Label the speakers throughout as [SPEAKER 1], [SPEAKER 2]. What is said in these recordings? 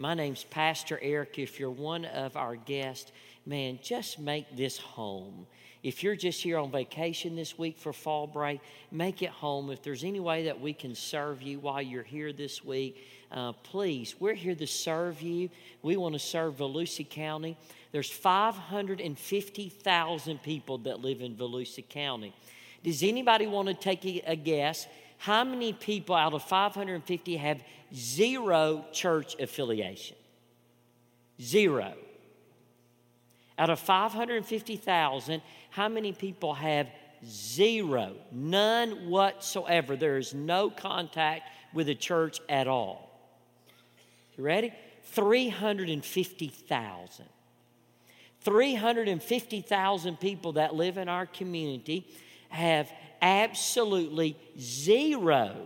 [SPEAKER 1] My name's Pastor Eric. If you're one of our guests, man, just make this home. If you're just here on vacation this week for fall break, make it home. If there's any way that we can serve you while you're here this week, uh, please, we're here to serve you. We want to serve Volusia County. There's 550,000 people that live in Volusia County. Does anybody want to take a guess? How many people out of 550 have zero church affiliation? Zero. Out of 550,000, how many people have zero? None whatsoever. There is no contact with the church at all. You ready? 350,000. 350,000 people that live in our community have absolutely zero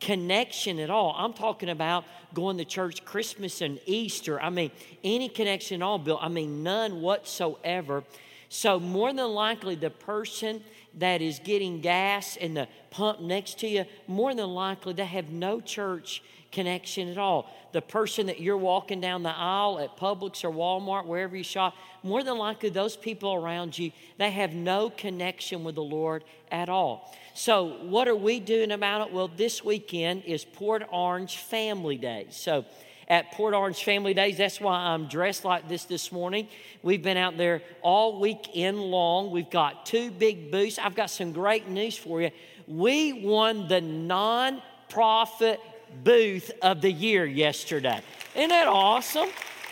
[SPEAKER 1] connection at all. I'm talking about going to church Christmas and Easter. I mean, any connection at all, Bill. I mean, none whatsoever. So, more than likely, the person that is getting gas in the pump next to you, more than likely, they have no church connection at all. The person that you're walking down the aisle at Publix or Walmart, wherever you shop, more than likely those people around you, they have no connection with the Lord at all. So, what are we doing about it? Well, this weekend is Port Orange Family Day. So, at Port Orange Family Days. That's why I'm dressed like this this morning. We've been out there all weekend long. We've got two big booths. I've got some great news for you. We won the non-profit booth of the year yesterday. Isn't that awesome?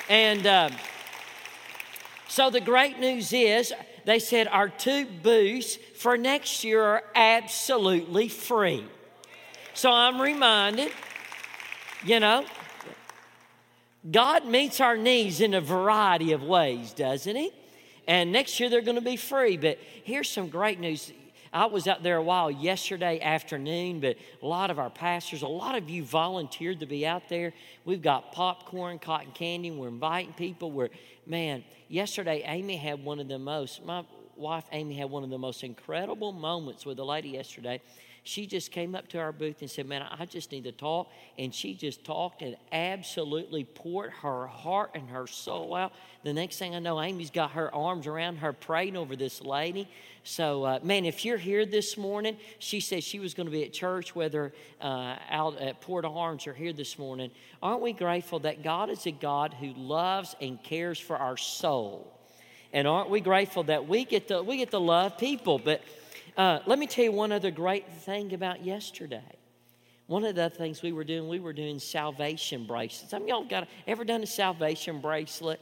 [SPEAKER 1] And um, so the great news is they said our two booths for next year are absolutely free. So I'm reminded, you know, God meets our needs in a variety of ways, doesn't He? And next year they're going to be free. But here's some great news. I was out there a while yesterday afternoon, but a lot of our pastors, a lot of you volunteered to be out there. We've got popcorn, cotton candy. We're inviting people. We're, man, yesterday Amy had one of the most, my wife Amy had one of the most incredible moments with a lady yesterday she just came up to our booth and said, Man, I just need to talk. And she just talked and absolutely poured her heart and her soul out. The next thing I know, Amy's got her arms around her, praying over this lady. So, uh, man, if you're here this morning, she said she was going to be at church, whether uh, out at Port Orange or here this morning. Aren't we grateful that God is a God who loves and cares for our soul? And aren't we grateful that we get to, we get to love people? But uh, let me tell you one other great thing about yesterday. One of the things we were doing, we were doing salvation bracelets. Some of y'all got ever done a salvation bracelet?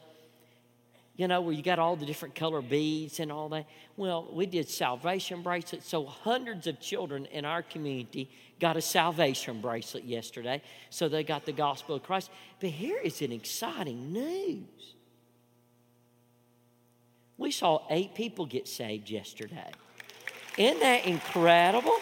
[SPEAKER 1] You know, where you got all the different color beads and all that. Well, we did salvation bracelets. So hundreds of children in our community got a salvation bracelet yesterday. So they got the gospel of Christ. But here is an exciting news. We saw eight people get saved yesterday. Isn't that incredible?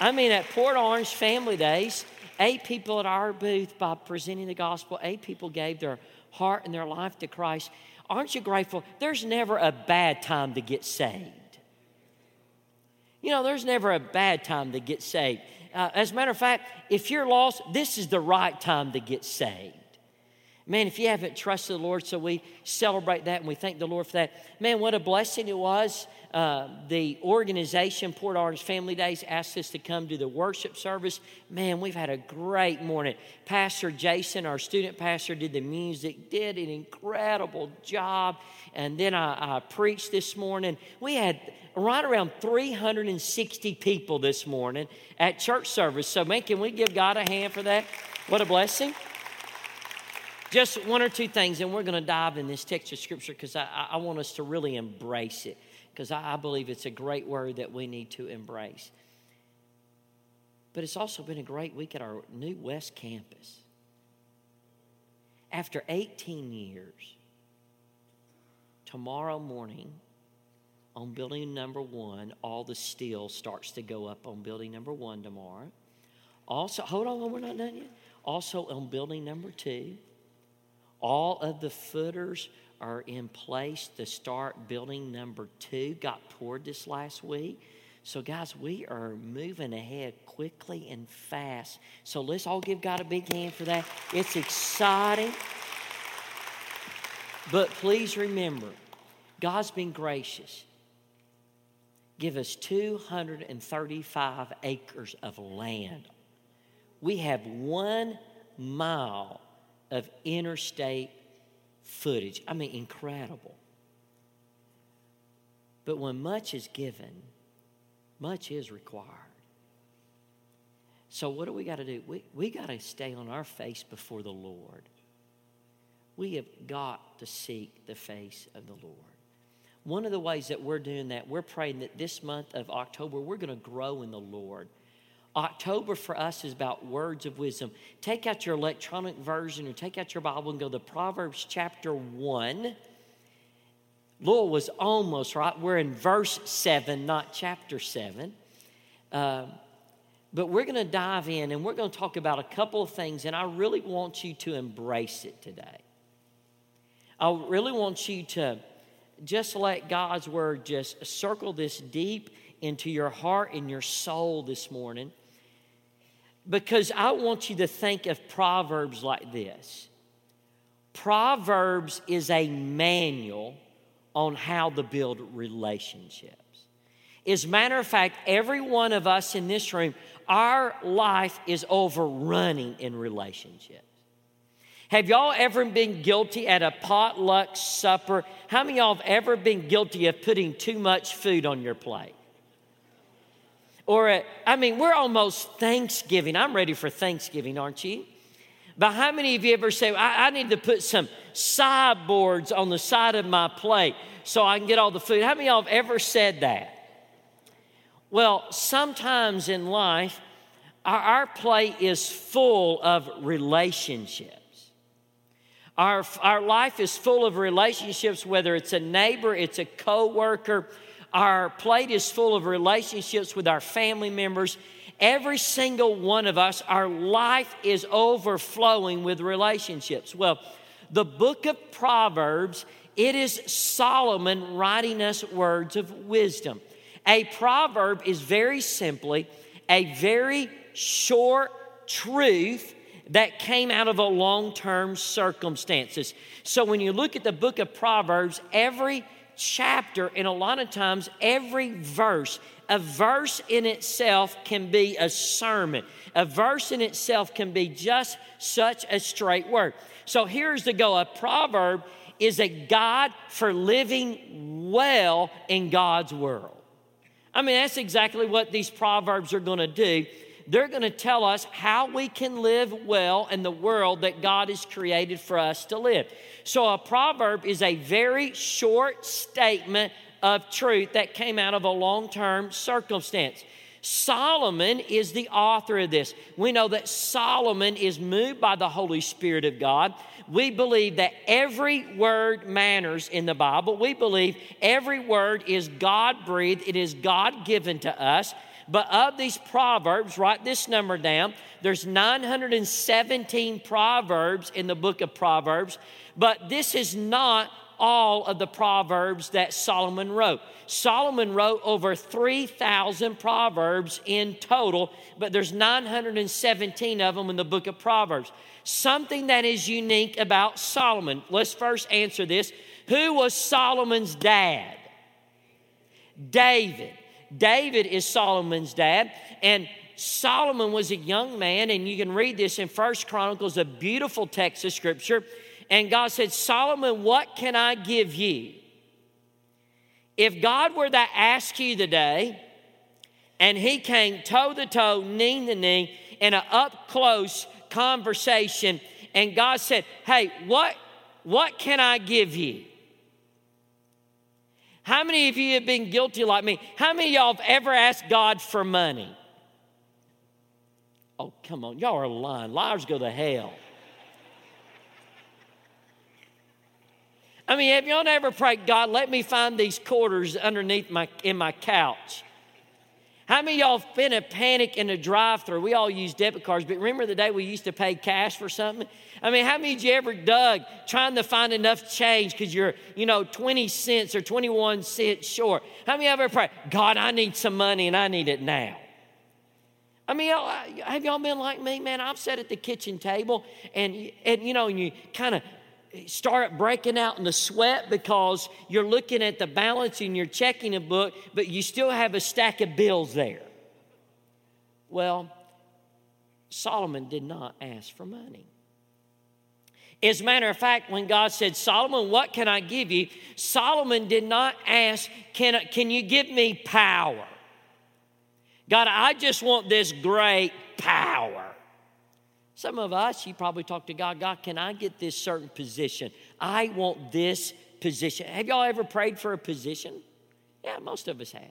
[SPEAKER 1] I mean, at Port Orange Family Days, eight people at our booth, by presenting the gospel, eight people gave their heart and their life to Christ. Aren't you grateful? There's never a bad time to get saved. You know, there's never a bad time to get saved. Uh, as a matter of fact, if you're lost, this is the right time to get saved. Man, if you haven't trusted the Lord, so we celebrate that and we thank the Lord for that. Man, what a blessing it was. Uh, the organization, Port Orange Family Days, asked us to come to the worship service. Man, we've had a great morning. Pastor Jason, our student pastor, did the music, did an incredible job. And then I, I preached this morning. We had right around 360 people this morning at church service. So, man, can we give God a hand for that? What a blessing. Just one or two things, and we're going to dive in this text of Scripture because I, I, want us to really embrace it because I, I believe it's a great word that we need to embrace. But it's also been a great week at our new West Campus. After 18 years, tomorrow morning on building number one, all the steel starts to go up on building number one tomorrow. Also, hold on, we're not done yet. Also on building number two, all of the footers are in place to start building number two, got poured this last week. So, guys, we are moving ahead quickly and fast. So, let's all give God a big hand for that. It's exciting. But please remember, God's been gracious. Give us 235 acres of land. We have one mile of interstate footage. I mean, incredible. But when much is given, much is required. So, what do we got to do? We, we got to stay on our face before the Lord. We have got to seek the face of the Lord. One of the ways that we're doing that, we're praying that this month of October, we're going to grow in the Lord. October for us is about words of wisdom. Take out your electronic version or take out your Bible and go to Proverbs chapter 1 Lowell was almost right. We're in verse 7, not chapter 7. Uh, but we're going to dive in and we're going to talk about a couple of things, and I really want you to embrace it today. I really want you to just let God's word just circle this deep into your heart and your soul this morning because I want you to think of Proverbs like this Proverbs is a manual on how to build relationships. As a matter of fact, every one of us in this room, our life is overrunning in relationships. Have y'all ever been guilty at a potluck supper? How many of y'all have ever been guilty of putting too much food on your plate? Or, at, I mean, we're almost Thanksgiving. I'm ready for Thanksgiving, aren't you? But how many of you ever say, I, I need to put some sideboards on the side of my plate so I can get all the food? How many of y'all have ever said that? Well, sometimes in life, our, our plate is full of relationships. Our, our life is full of relationships, whether it's a neighbor, it's a coworker. Our plate is full of relationships with our family members. Every single one of us, our life is overflowing with relationships. Well, the book of Proverbs, it is Solomon writing us words of wisdom. A proverb is very simply a very short truth that came out of a long term circumstances. So when you look at the book of Proverbs, every chapter, and a lot of times every verse, a verse in itself can be a sermon. A verse in itself can be just such a straight word. So here's the go a proverb is a guide for living well in God's world. I mean, that's exactly what these proverbs are going to do. They're going to tell us how we can live well in the world that God has created for us to live. So, a proverb is a very short statement of truth that came out of a long term circumstance. Solomon is the author of this. We know that Solomon is moved by the Holy Spirit of God. We believe that every word matters in the Bible. We believe every word is God breathed, it is God given to us. But of these proverbs, write this number down. There's 917 proverbs in the book of Proverbs, but this is not all of the Proverbs that Solomon wrote. Solomon wrote over 3,000 Proverbs in total, but there's 917 of them in the book of Proverbs. Something that is unique about Solomon. Let's first answer this. Who was Solomon's dad? David. David is Solomon's dad, and Solomon was a young man, and you can read this in First Chronicles, a beautiful text of scripture. And God said, Solomon, what can I give you? If God were to ask you today, and he came toe to toe, knee to knee, in an up close conversation, and God said, Hey, what, what can I give you? How many of you have been guilty like me? How many of y'all have ever asked God for money? Oh, come on. Y'all are lying. Liars go to hell. I mean, have y'all never prayed, God, let me find these quarters underneath my in my couch? How many y'all been a panic in a drive-through? We all use debit cards, but remember the day we used to pay cash for something? I mean, how many of you ever dug trying to find enough change because you're, you know, 20 cents or 21 cents short? How many ever prayed, God, I need some money and I need it now? I mean, have y'all been like me, man? I'm sat at the kitchen table and, and you know, and you kind of start breaking out in the sweat because you're looking at the balance and you're checking a book, but you still have a stack of bills there. Well, Solomon did not ask for money. As a matter of fact, when God said, Solomon, what can I give you? Solomon did not ask, Can, I, can you give me power? God, I just want this great power. Some of us, you probably talk to God, God, can I get this certain position? I want this position. Have y'all ever prayed for a position? Yeah, most of us have.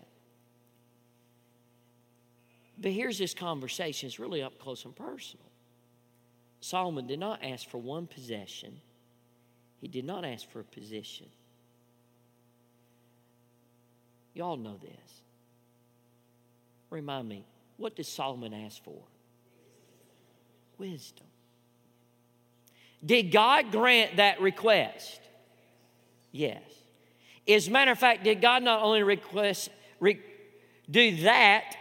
[SPEAKER 1] But here's this conversation, it's really up close and personal. Solomon did not ask for one possession, he did not ask for a position. Y'all know this. Remind me, what did Solomon ask for? wisdom. Did God grant that request? Yes. As a matter of fact, did God not only request re, do that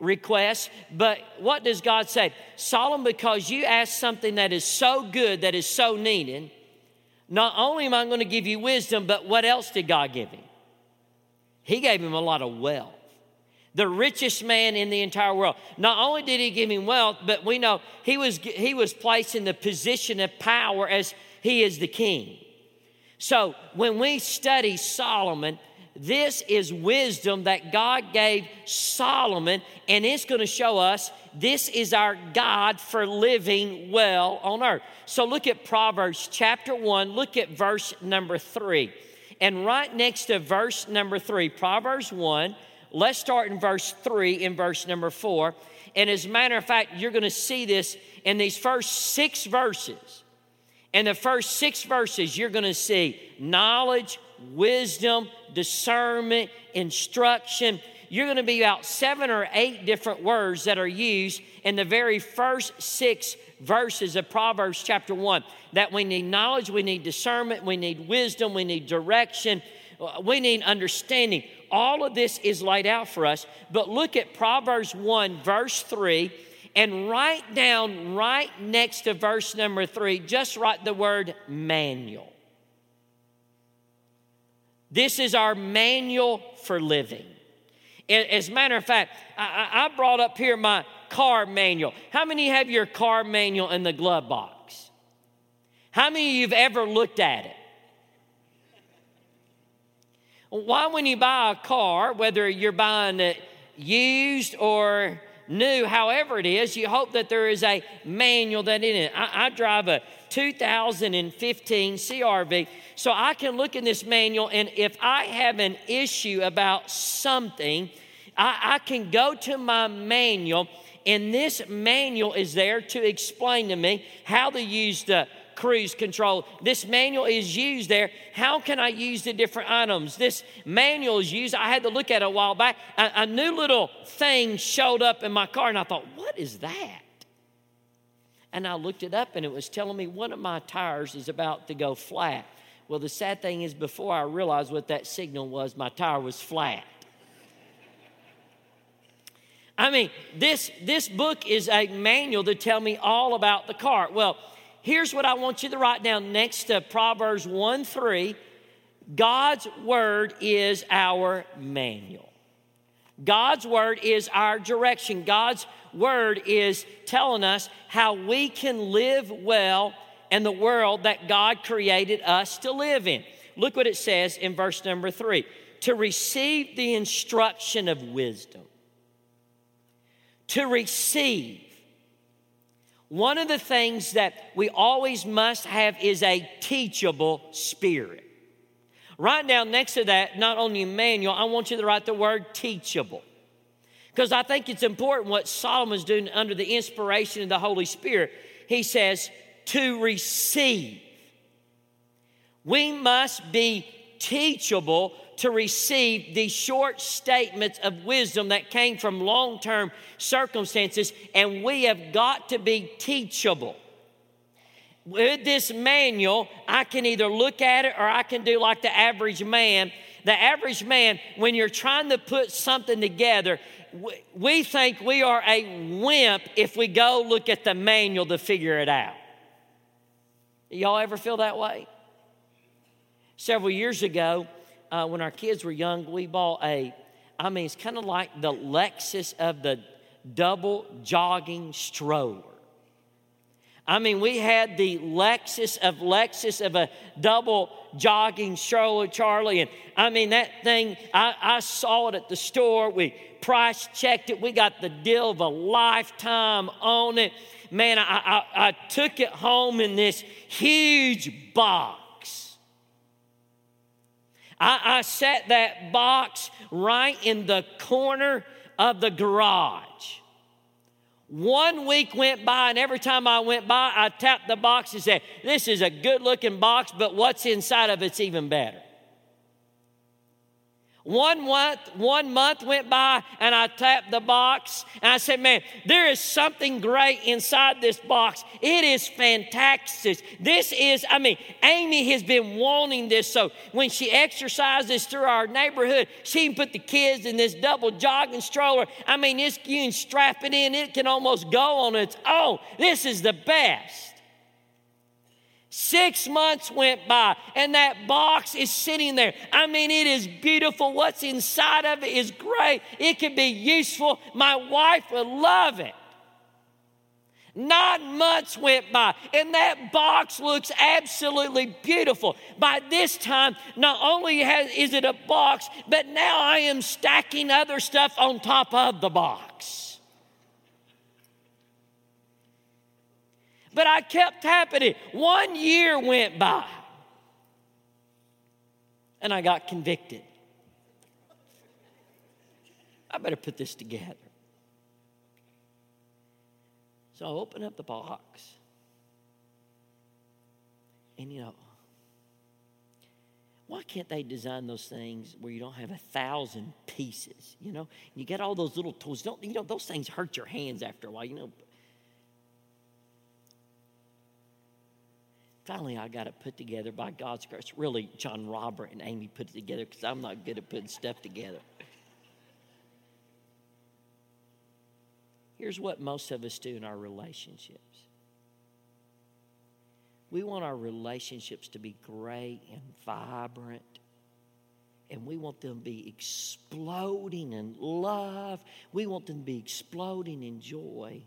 [SPEAKER 1] request, but what does God say? Solomon, because you asked something that is so good, that is so needed, not only am I going to give you wisdom, but what else did God give him? He gave him a lot of wealth the richest man in the entire world. Not only did he give him wealth, but we know he was, he was placed in the position of power as he is the king. So when we study Solomon, this is wisdom that God gave Solomon, and it's going to show us this is our God for living well on earth. So look at Proverbs chapter 1, look at verse number 3. And right next to verse number 3, Proverbs 1, Let's start in verse 3 in verse number 4. And as a matter of fact, you're going to see this in these first six verses. In the first six verses, you're going to see knowledge, wisdom, discernment, instruction. You're going to be about seven or eight different words that are used in the very first six verses of Proverbs chapter 1 that we need knowledge, we need discernment, we need wisdom, we need direction, uh, we need understanding. All of this is laid out for us. But look at Proverbs 1, verse 3, and write down right next to verse number 3, just write the word manual. This is our manual for living. As a matter of fact, I, brought up here my car manual. How many have your car manual in the glove box? How many of you have ever looked at it? Why, when you buy a car, whether you're buying it used or new, however it is, you hope that there is a manual that in it. I, I drive a 2015 CRV, so I can look in this manual, and if I have an issue about something, I, I can go to my manual, and this manual is there to explain to me how to use the cruise control. This manual is used there. How can I use the different items? This manual is used. I had to look at it a while back. A, a new little thing showed up in my car, and I thought, what is that? And I looked it up, and it was telling me one of my tires is about to go flat. Well, the sad thing is, before I realized what that signal was, my tire was flat. I mean, this, this book is a manual to tell me all about the car. Well, here's what I want you to write down next to Proverbs 1 3. God's word is our manual. God's word is our direction. God's word is telling us how we can live well in the world that God created us to live in. Look what it says in verse number three to receive the instruction of wisdom. To receive one of the things that we always must have is a teachable spirit. Right now, next to that, not only manual, I want you to write the word teachable. Because I think it's important what Solomon's doing under the inspiration of the Holy Spirit. He says, to receive. We must be teachable to receive these short statements of wisdom that came from long term circumstances, and we have got to be teachable. With this manual, I can either look at it or I can do like the average man. The average man, when you're trying to put something together, we think we are a wimp if we go look at the manual to figure it out. Y'all ever feel that way? Several years ago, uh, when our kids were young, we bought a, I mean, it's kind of like the Lexus of the double jogging stroller. I mean, we had the Lexus of Lexus of a double jogging stroller, Charlie. And I mean, that thing, I, I saw it at the store. We price checked it. We got the deal of a lifetime on it. Man, I, I, I took it home in this huge box. I, I set that box right in the corner of the garage. One week went by, and every time I went by, I tapped the box and said, This is a good looking box, but what's inside of it's even better. One month, one month went by and I tapped the box and I said, Man, there is something great inside this box. It is fantastic. This is, I mean, Amy has been wanting this. So when she exercises through our neighborhood, she can put the kids in this double jogging stroller. I mean, it's, you can strap it in, it can almost go on its own. This is the best. Six months went by and that box is sitting there. I mean, it is beautiful. What's inside of it is great. It could be useful. My wife would love it. Nine months went by, and that box looks absolutely beautiful. By this time, not only has, is it a box, but now I am stacking other stuff on top of the box. But I kept tapping it. One year went by. And I got convicted. I better put this together. So I open up the box. And you know, why can't they design those things where you don't have a thousand pieces? You know, you get all those little tools. Don't you know those things hurt your hands after a while? You know, Finally, I got it put together by God's grace. Really, John Robert and Amy put it together because I'm not good at putting stuff together. Here's what most of us do in our relationships we want our relationships to be great and vibrant. And we want them to be exploding in love. We want them to be exploding in joy.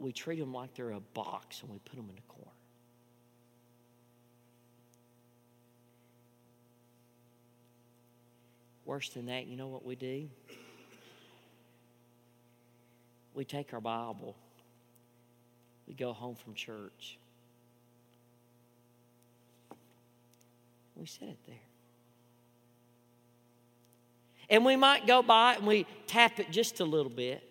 [SPEAKER 1] But we treat them like they're a box and we put them in a corner. Worse than that, you know what we do? We take our Bible, we go home from church, we set it there. And we might go by it and we tap it just a little bit.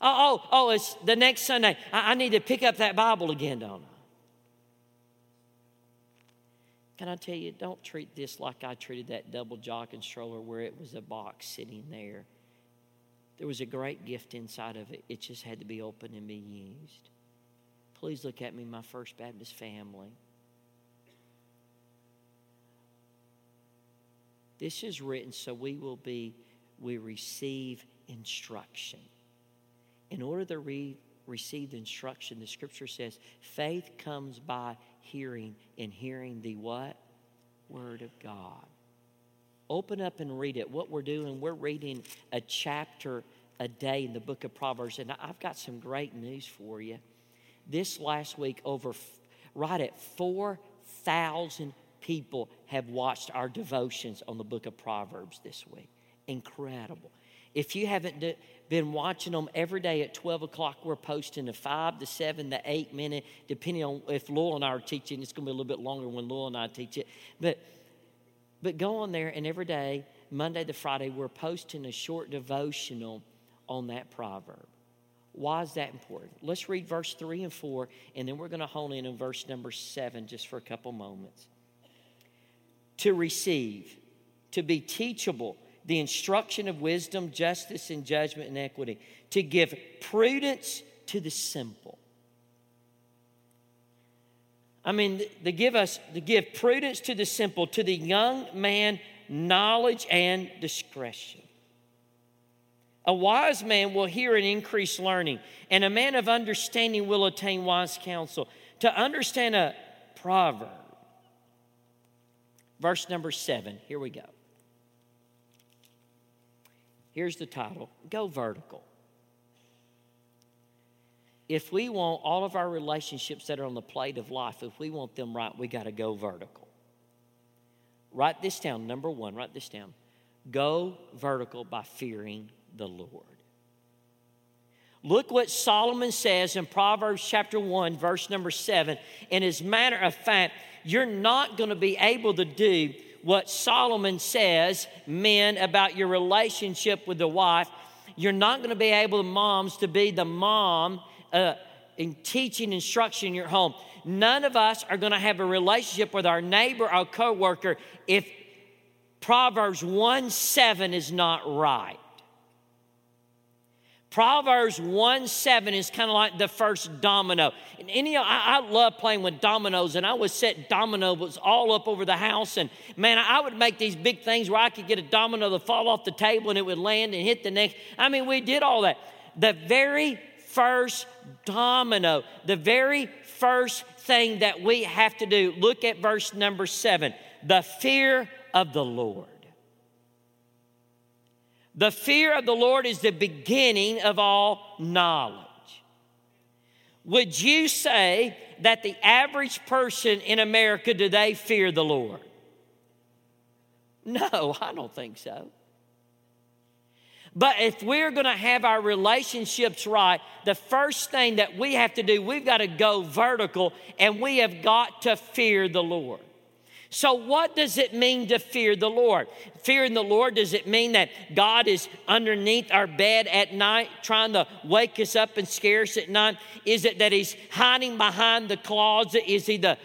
[SPEAKER 1] Oh, oh, oh, it's the next Sunday. I, I need to pick up that Bible again, don't I? Can I tell you, don't treat this like I treated that double jogging stroller where it was a box sitting there. There was a great gift inside of it. It just had to be opened and be used. Please look at me, my First Baptist family. This is written so we will be, we receive instruction in order to re- receive the instruction, the scripture says, faith comes by hearing, and hearing the what? Word of God. Open up and read it. What we're doing, we're reading a chapter a day in the book of Proverbs, and I've got some great news for you. This last week, over right at 4,000 people have watched our devotions on the book of Proverbs this week. Incredible. If you haven't been watching them every day at 12 o'clock. We're posting the five to seven the eight minute, depending on if Laurel and I are teaching. It's going to be a little bit longer when Laurel and I teach it. But, but go on there, and every day, Monday to Friday, we're posting a short devotional on that proverb. Why is that important? Let's read verse 3 and 4, and then we're going to hone in on verse number 7 just for a couple moments. To receive, to be teachable, the instruction of wisdom, justice, and judgment and equity, to give prudence to the simple. I mean, to give us, to give prudence to the simple, to the young man, knowledge and discretion. A wise man will hear and increase learning, and a man of understanding will attain wise counsel. To understand a proverb. Verse number seven, here we go. Here's the title Go Vertical. If we want all of our relationships that are on the plate of life, if we want them right, we got to go vertical. Write this down. Number one, write this down. Go vertical by fearing the Lord. Look what Solomon says in Proverbs chapter 1, verse number 7. And as matter of fact, you're not going to be able to do what Solomon says, men, about your relationship with the wife. You're not going to be able, moms, to be the mom uh, in teaching instruction in your home. None of us are going to have a relationship with our neighbor or coworker if Proverbs 1 7 is not right. Proverbs 1 7 is kind of like the first domino. And any, I, I, love playing with dominoes, and I would set dominoes all up over the house. And man, I would make these big things where I could get a domino to fall off the table and it would land and hit the next. I mean, we did all that. The very first domino, the very first thing that we have to do, look at verse number seven the fear of the Lord. The fear of the Lord is the beginning of all knowledge. Would you say that the average person in America, do they fear the Lord? No, I don't think so. But if we're going to have our relationships right, the first thing that we have to do, we've got to go vertical and we have got to fear the Lord. So, what does it mean to fear the Lord? Fearing the Lord, does it mean that God is underneath our bed at night trying to wake us up and scare us at night? Is it that He's hiding behind the closet? Is He the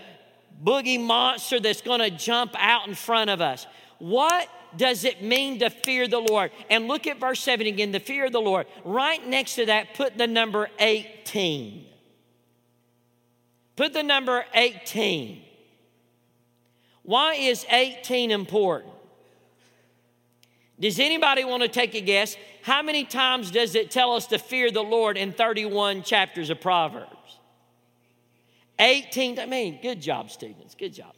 [SPEAKER 1] boogie monster that's going to jump out in front of us? What does it mean to fear the Lord? And look at verse 7 again the fear of the Lord. Right next to that, put the number 18. Put the number 18. Why is 18 important? Does anybody want to take a guess? How many times does it tell us to fear the Lord in 31 chapters of Proverbs? 18. I mean, good job, students. Good job.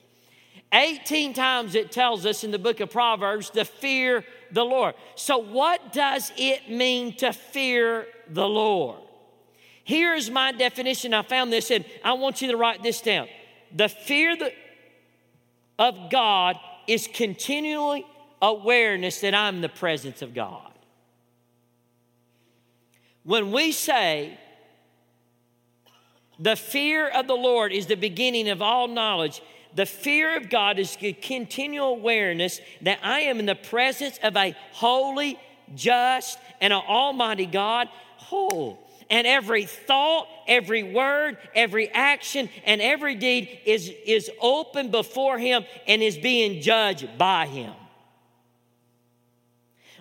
[SPEAKER 1] 18 times it tells us in the book of Proverbs to fear the Lord. So, what does it mean to fear the Lord? Here's my definition. I found this, and I want you to write this down. The fear, the, of God is continually awareness that I'm the presence of God. When we say the fear of the Lord is the beginning of all knowledge, the fear of God is a continual awareness that I am in the presence of a holy, just, and an almighty God. Oh, and every thought, every word, every action, and every deed is, is open before Him and is being judged by Him.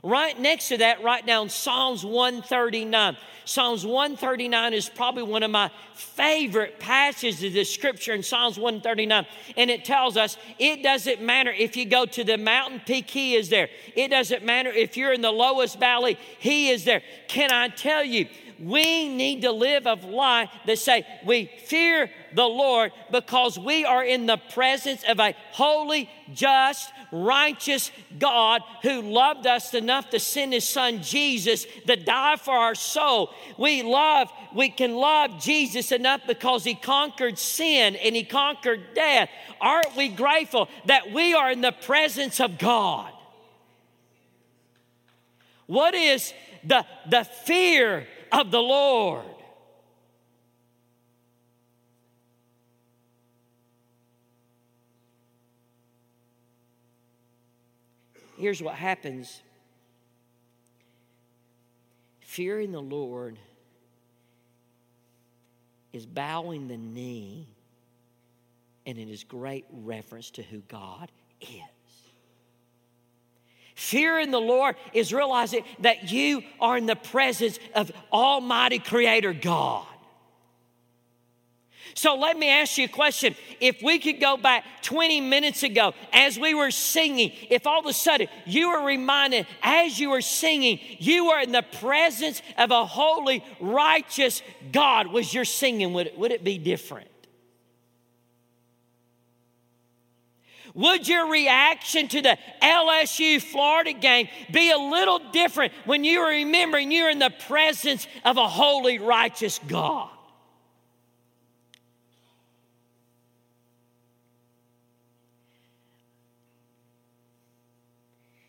[SPEAKER 1] Right next to that, write down Psalms 139. Psalms 139 is probably one of my favorite passages of the scripture in Psalms 139. And it tells us it doesn't matter if you go to the mountain peak, He is there. It doesn't matter if you're in the lowest valley, He is there. Can I tell you, we need to live a life that say we fear the Lord because we are in the presence of a holy, just, righteous God who loved us enough to send his son Jesus to die for our soul. We love, we can love Jesus enough because he conquered sin and he conquered death. Aren't we grateful that we are in the presence of God? What is the, the fear of the Lord. Here's what happens fearing the Lord is bowing the knee and it is great reverence to who God is. Fear in the Lord is realizing that you are in the presence of Almighty Creator God. So let me ask you a question. If we could go back 20 minutes ago as we were singing, if all of a sudden you were reminded as you were singing, you were in the presence of a holy, righteous God, was your singing, would it, would it be different? Would your reaction to the LSU Florida game be a little different when you are remembering you're in the presence of a holy, righteous God?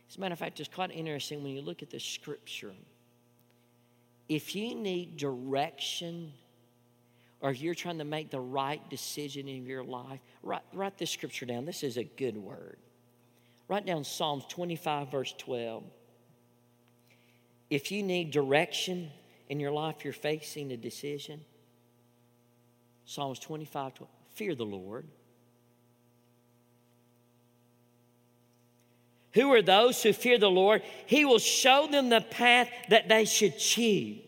[SPEAKER 1] As a matter of fact, it's quite interesting when you look at the scripture. If you need direction or you're trying to make the right decision in your life, write, write this scripture down. This is a good word. Write down Psalms 25, verse 12. If you need direction in your life, you're facing a decision. Psalms 25, 12. Fear the Lord. Who are those who fear the Lord? He will show them the path that they should choose.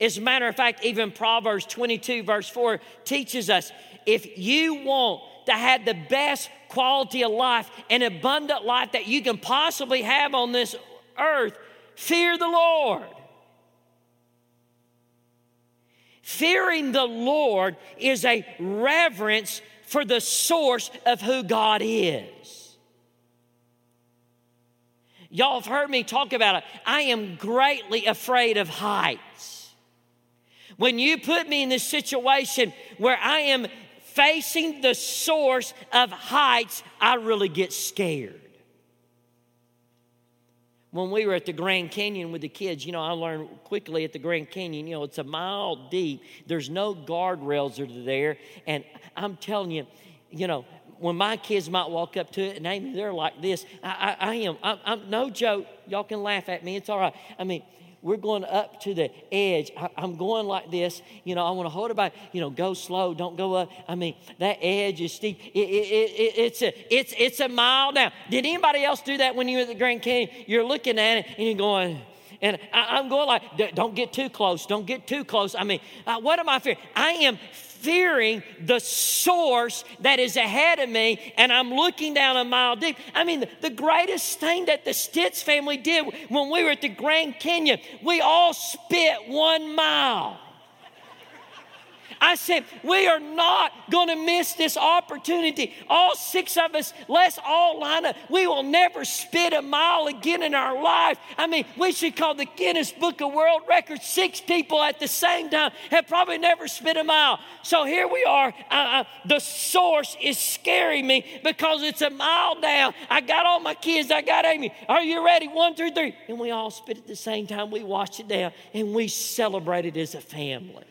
[SPEAKER 1] As a matter of fact, even Proverbs 22, verse 4, teaches us if you want to have the best quality of life and abundant life that you can possibly have on this earth, fear the Lord. Fearing the Lord is a reverence for the source of who God is. Y'all have heard me talk about it. I am greatly afraid of heights. When you put me in this situation where I am facing the source of heights, I really get scared. When we were at the Grand Canyon with the kids, you know, I learned quickly at the Grand Canyon, you know, it's a mile deep. There's no guardrails are there. And I'm telling you, you know, when my kids might walk up to it and Amy, they're like this. I, I, I am. I'm, I'm no joke. Y'all can laugh at me. It's all right. I mean, we're going up to the edge. I, am going like this. You know, I want to hold it by, you know, go slow, don't go up. I mean, that edge is steep. It, it, it, it's, a, it's, it's a mile down. Did anybody else do that when you were at the Grand Canyon? You're looking at it and you're going, and I, am going like, don't get too close, don't get too close. I mean, uh, what am I fearing? I am fearing the source that is ahead of me, and I'm looking down a mile deep. I mean, the greatest thing that the Stitz family did when we were at the Grand Canyon, we all spit one mile. I said, we are not going to miss this opportunity. All six of us, let's all line up. We will never spit a mile again in our life. I mean, we should call the Guinness Book of World Records. Six people at the same time have probably never spit a mile. So here we are. Uh, uh, the source is scaring me because it's a mile down. I got all my kids. I got Amy. Are you ready? One, two, three. And we all spit at the same time. We watched it down and we celebrated as a family.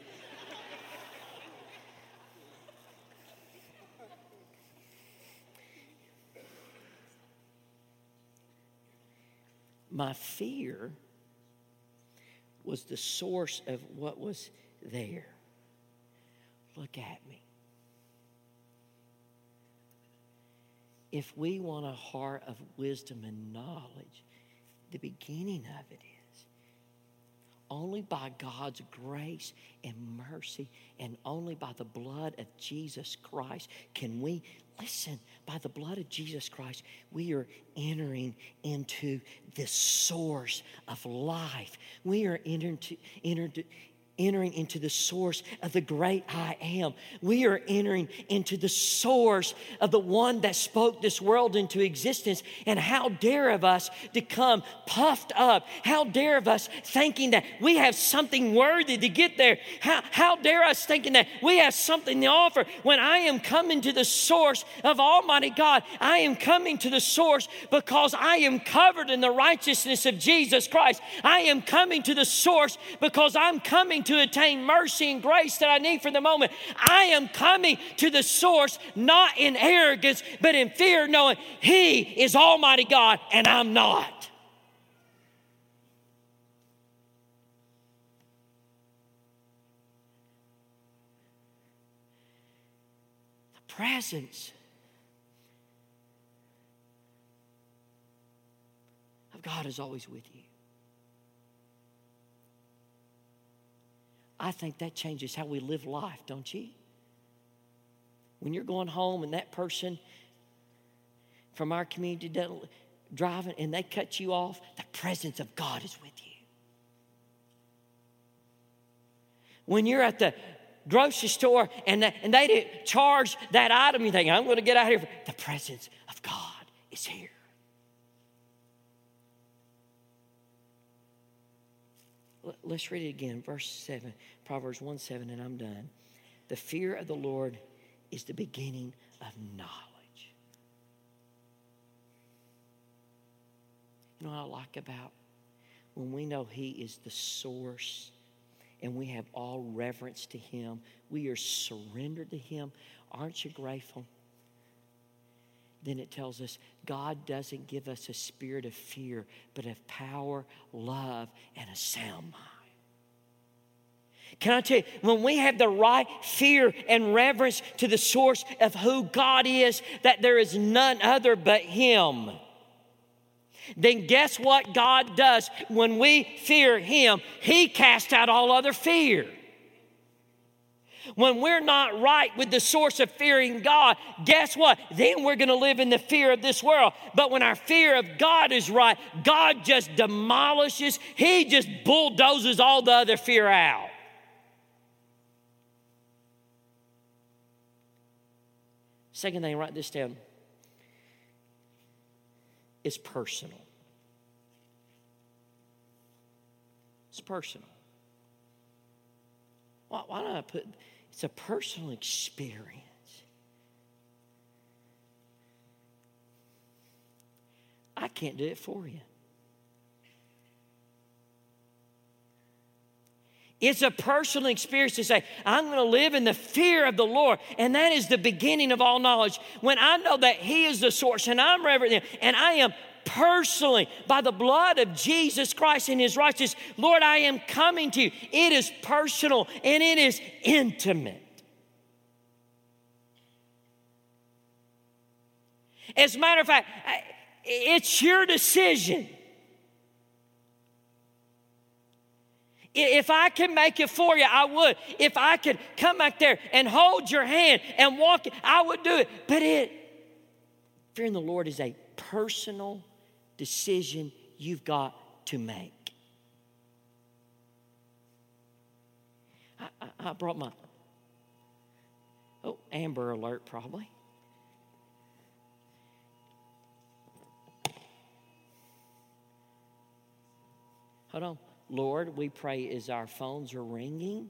[SPEAKER 1] My fear was the source of what was there. Look at me. If we want a heart of wisdom and knowledge, the beginning of it is only by God's grace and mercy and only by the blood of Jesus Christ can we Listen, by the blood of Jesus Christ, we are entering into the source of life. We are entering, to, entering into the source of the great I am. We are entering into the source of the one that spoke this world into existence. And how dare of us to come puffed up? How dare of us thinking that we have something worthy to get there? How, how dare us thinking that we have something to offer when I am coming to the source of Almighty God? I am coming to the source because I am covered in the righteousness of Jesus Christ. I am coming to the source because I'm coming to attain mercy and grace that I need for the moment. I am coming to the source not in arrogance, but in fear, knowing He is Almighty God and I'm not. The presence of God is always with you. I think that changes how we live life, don't you? When you're going home and that person from our community driving and they cut you off, the presence of God is with you. When you're at the grocery store and, the, and they didn't charge that item, you think, I'm going to get out of here. The presence of God is here. Let's read it again, verse 7, Proverbs 1 7, and I'm done. The fear of the Lord is the beginning of knowledge. You know what I like about when we know He is the source and we have all reverence to Him, we are surrendered to Him. Aren't you grateful? Then it tells us God doesn't give us a spirit of fear, but of power, love, and a sound mind. Can I tell you, when we have the right fear and reverence to the source of who God is, that there is none other but Him, then guess what God does? When we fear Him, He casts out all other fear. When we're not right with the source of fearing God, guess what? Then we're going to live in the fear of this world. But when our fear of God is right, God just demolishes, He just bulldozes all the other fear out. Second thing, write this down. It's personal. It's personal. Why, why don't I put it's a personal experience? I can't do it for you. It's a personal experience to say, I'm going to live in the fear of the Lord. And that is the beginning of all knowledge. When I know that He is the source and I'm reverent and I am personally by the blood of Jesus Christ and His righteousness, Lord, I am coming to you. It is personal and it is intimate. As a matter of fact, it's your decision. If I can make it for you, I would. If I could come back there and hold your hand and walk, I would do it. But it, fearing the Lord is a personal decision you've got to make. I, I, I brought my, oh, Amber Alert probably. Hold on. Lord, we pray as our phones are ringing.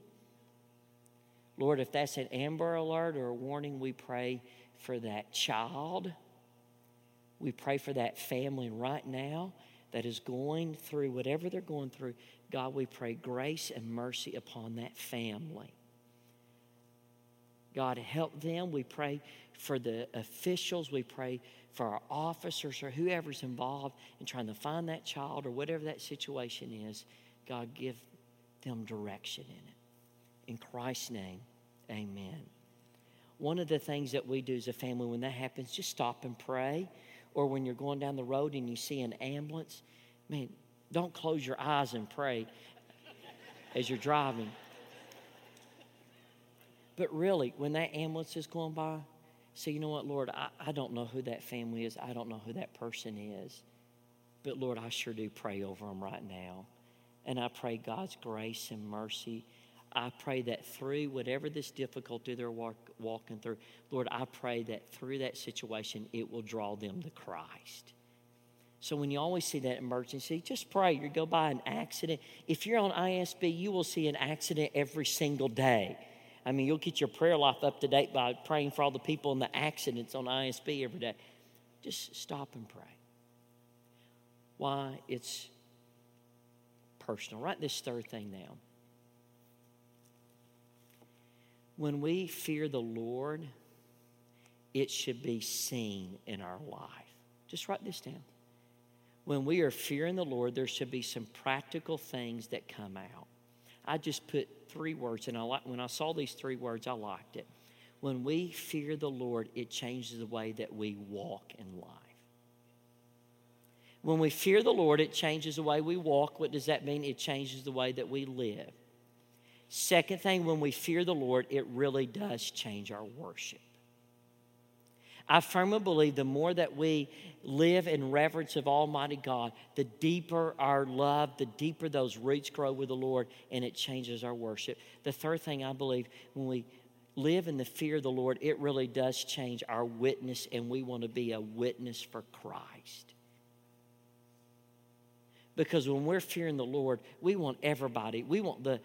[SPEAKER 1] Lord, if that's an Amber Alert or a warning, we pray for that child. We pray for that family right now that is going through whatever they're going through. God, we pray grace and mercy upon that family. God, help them. We pray for the officials. We pray for our officers or whoever's involved in trying to find that child or whatever that situation is. God, give them direction in it. In Christ's name, amen. One of the things that we do as a family when that happens, just stop and pray. Or when you're going down the road and you see an ambulance, man, don't close your eyes and pray as you're driving. But really, when that ambulance is going by, say, you know what, Lord, I, I don't know who that family is. I don't know who that person is. But Lord, I sure do pray over them right now. And I pray God's grace and mercy. I pray that through whatever this difficulty they're walk, walking through, Lord, I pray that through that situation, it will draw them to Christ. So when you always see that emergency, just pray. You go by an accident. If you're on ISB, you will see an accident every single day. I mean, you'll get your prayer life up to date by praying for all the people in the accidents on ISB every day. Just stop and pray. Why? It's personal. Write this third thing down. When we fear the Lord, it should be seen in our life. Just write this down. When we are fearing the Lord, there should be some practical things that come out. I just put three words, and I like, when I saw these three words, I liked it. When we fear the Lord, it changes the way that we walk in life. When we fear the Lord, it changes the way we walk. What does that mean? It changes the way that we live. Second thing, when we fear the Lord, it really does change our worship. I firmly believe the more that we live in reverence of Almighty God, the deeper our love, the deeper those roots grow with the Lord, and it changes our worship. The third thing I believe, when we live in the fear of the Lord, it really does change our witness, and we want to be a witness for Christ. Because when we're fearing the Lord, we want everybody, we want the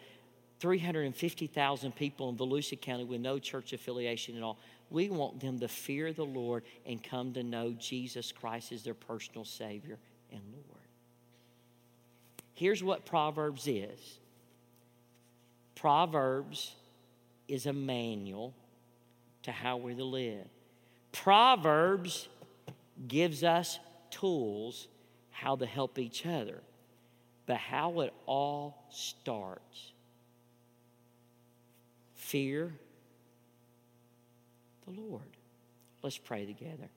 [SPEAKER 1] 350,000 people in Volusia County with no church affiliation at all. We want them to fear the Lord and come to know Jesus Christ as their personal Savior and Lord. Here's what Proverbs is Proverbs is a manual to how we're to live. Proverbs gives us tools how to help each other. But how it all starts fear the Lord. Let's pray together.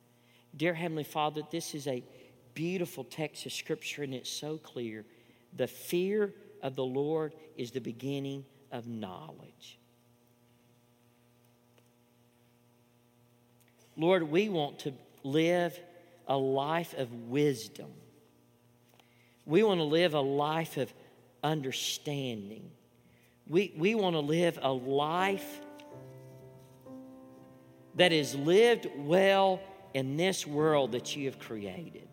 [SPEAKER 1] Dear Heavenly Father, this is a beautiful text of Scripture and it's so clear. The fear of the Lord is the beginning of knowledge. Lord, we want to live a life of wisdom. We want to live a life of understanding. We, we want to live a life that is lived well in this world that you have created.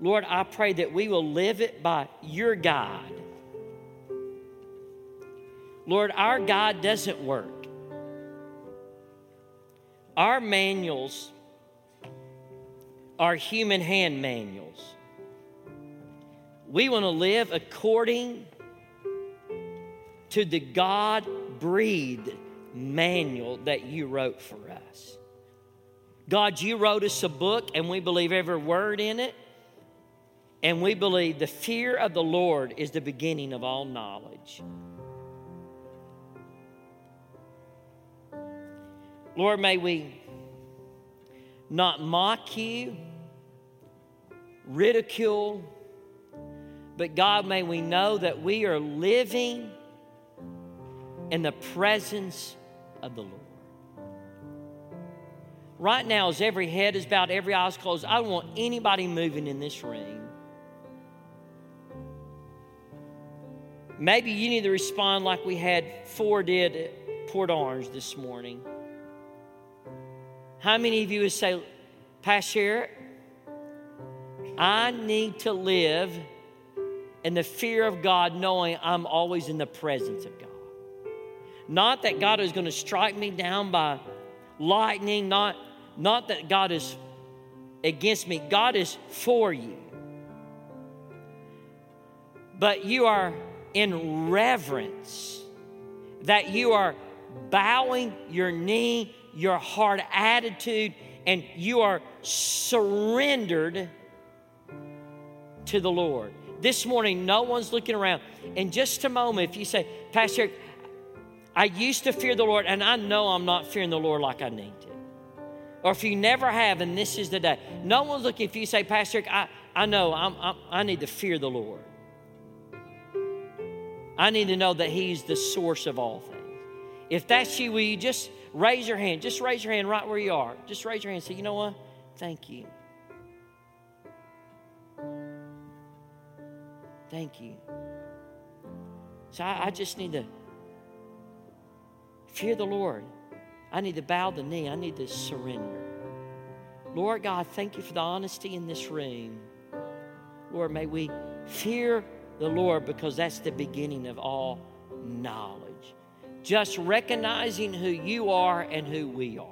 [SPEAKER 1] Lord, I pray that we will live it by your God. Lord, our God doesn't work. Our manuals are human hand manuals. We want to live according to the God breathed manual that you wrote for us. God, you wrote us a book, and we believe every word in it. And we believe the fear of the Lord is the beginning of all knowledge. Lord, may we not mock you, ridicule, but God, may we know that we are living in the presence of the Lord. Right now, as every head is bowed, every eye is closed, I don't want anybody moving in this room. Maybe you need to respond like we had four did at Port Orange this morning. How many of you would say, Pastor I need to live in the fear of God, knowing I'm always in the presence of God? Not that God is going to strike me down by lightning, not, not that God is against me. God is for you. But you are in reverence, that you are bowing your knee, your heart attitude, and you are surrendered to the Lord. This morning, no one's looking around. In just a moment, if you say, Pastor, I used to fear the Lord, and I know I'm not fearing the Lord like I need to. Or if you never have, and this is the day. No one's looking. If you say, Pastor, I, I know I'm, I'm, I need to fear the Lord. I need to know that He's the source of all things. If that's you, will you just raise your hand? Just raise your hand right where you are. Just raise your hand and say, you know what? Thank you. Thank you. So I, I just need to Fear the Lord. I need to bow the knee. I need to surrender. Lord God, thank you for the honesty in this room. Lord, may we fear the Lord because that's the beginning of all knowledge. Just recognizing who you are and who we are.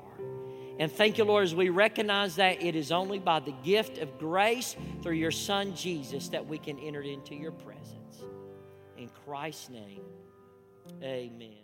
[SPEAKER 1] And thank you, Lord, as we recognize that it is only by the gift of grace through your Son Jesus that we can enter into your presence. In Christ's name, amen.